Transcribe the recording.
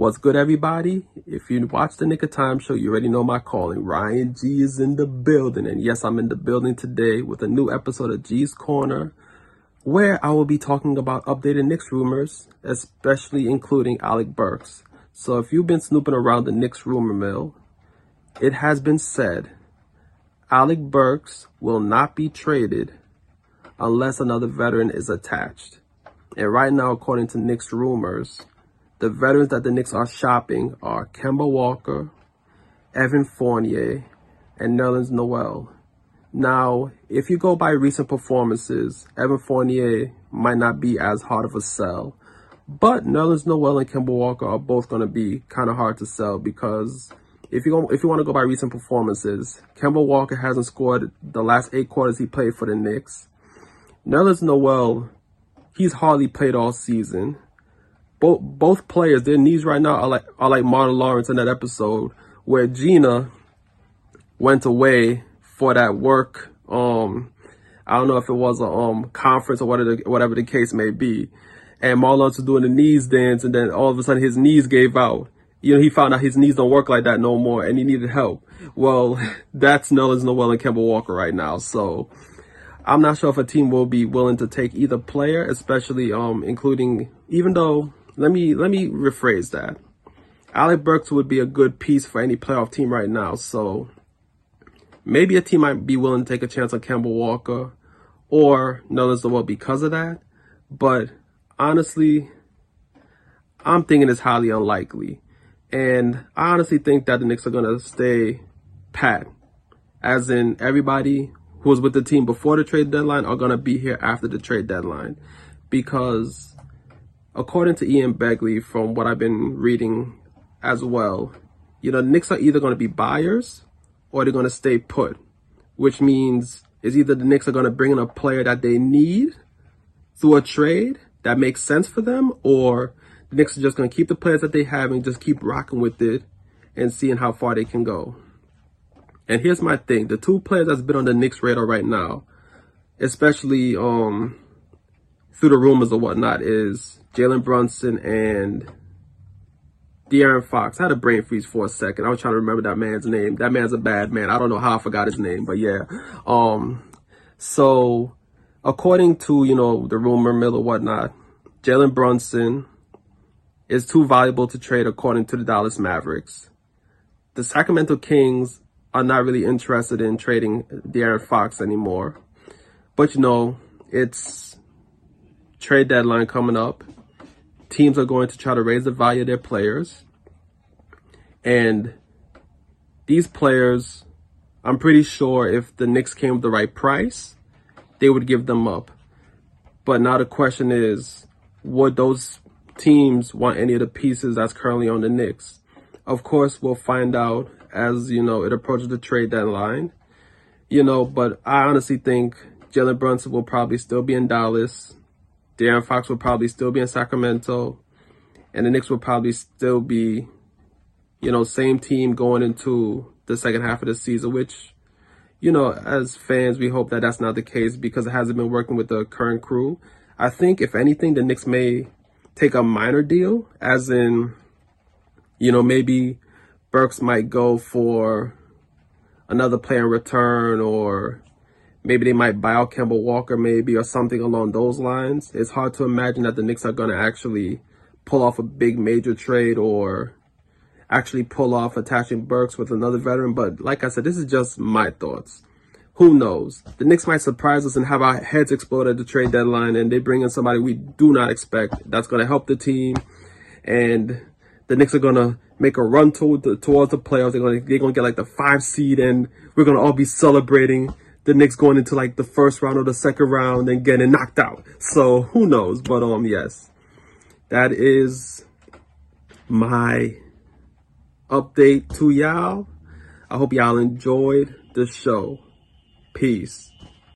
What's good, everybody? If you watch the Knick of Time show, you already know my calling. Ryan G is in the building. And yes, I'm in the building today with a new episode of G's Corner, where I will be talking about updated Knicks rumors, especially including Alec Burks. So if you've been snooping around the Knicks rumor mill, it has been said Alec Burks will not be traded unless another veteran is attached. And right now, according to Knicks rumors, the veterans that the Knicks are shopping are Kemba Walker, Evan Fournier, and Nerlens Noel. Now, if you go by recent performances, Evan Fournier might not be as hard of a sell. But Nerlens Noel and Kemba Walker are both going to be kind of hard to sell because if you if you want to go by recent performances, Kemba Walker hasn't scored the last eight quarters he played for the Knicks. Nerlens Noel, he's hardly played all season both both players, their knees right now are like are like Martin Lawrence in that episode where Gina went away for that work. Um, I don't know if it was a um conference or whatever the, whatever the case may be, and Lawrence was doing the knees dance, and then all of a sudden his knees gave out. You know, he found out his knees don't work like that no more, and he needed help. Well, that's Nerlens Noel and Kemba Walker right now. So. I'm not sure if a team will be willing to take either player, especially um including even though let me let me rephrase that. Alec Burks would be a good piece for any playoff team right now. So maybe a team might be willing to take a chance on Kemba Walker or Nerlens Noel because of that. But honestly, I'm thinking it's highly unlikely. And I honestly think that the Knicks are going to stay pat. As in, everybody who was with the team before the trade deadline are going to be here after the trade deadline. Because according to Ian Begley, from what I've been reading as well, you know, Knicks are either going to be buyers or they're going to stay put, which means is either the Knicks are going to bring in a player that they need through a trade that makes sense for them, or the Knicks are just going to keep the players that they have and just keep rocking with it and seeing how far they can go. And here's my thing: the two players that's been on the Knicks radar right now, especially um through the rumors or whatnot, is Jalen Brunson and De'Aaron Fox. I had a brain freeze for a second. I was trying to remember that man's name. That man's a bad man. I don't know how I forgot his name, but yeah. Um, so according to, you know, the rumor mill or whatnot, Jalen Brunson is too valuable to trade according to the Dallas Mavericks. The Sacramento Kings are not really interested in trading De'Aaron Fox anymore. But you know, it's trade deadline coming up teams are going to try to raise the value of their players. And these players, I'm pretty sure if the Knicks came with the right price, they would give them up. But now the question is, would those teams want any of the pieces that's currently on the Knicks? Of course, we'll find out as, you know, it approaches the trade deadline. You know, but I honestly think Jalen Brunson will probably still be in Dallas. De'Aaron Fox will probably still be in Sacramento, and the Knicks will probably still be, you know, same team going into the second half of the season, which, you know, as fans, we hope that that's not the case because it hasn't been working with the current crew. I think, if anything, the Knicks may take a minor deal, as in, you know, maybe Burks might go for another player in return or Maybe they might buy out Kemba Walker, maybe, or something along those lines. It's hard to imagine that the Knicks are going to actually pull off a big major trade or actually pull off attaching Burks with another veteran. But like I said, this is just my thoughts. Who knows? The Knicks might surprise us and have our heads explode at the trade deadline and they bring in somebody we do not expect that's going to help the team. And the Knicks are going to make a run toward the, towards the playoffs. They're going to, they're going to get like the five seed and we're going to all be celebrating the Knicks going into like the first round or the second round and getting knocked out. So who knows? But um, yes, that is my update to y'all. I hope y'all enjoyed the show. Peace.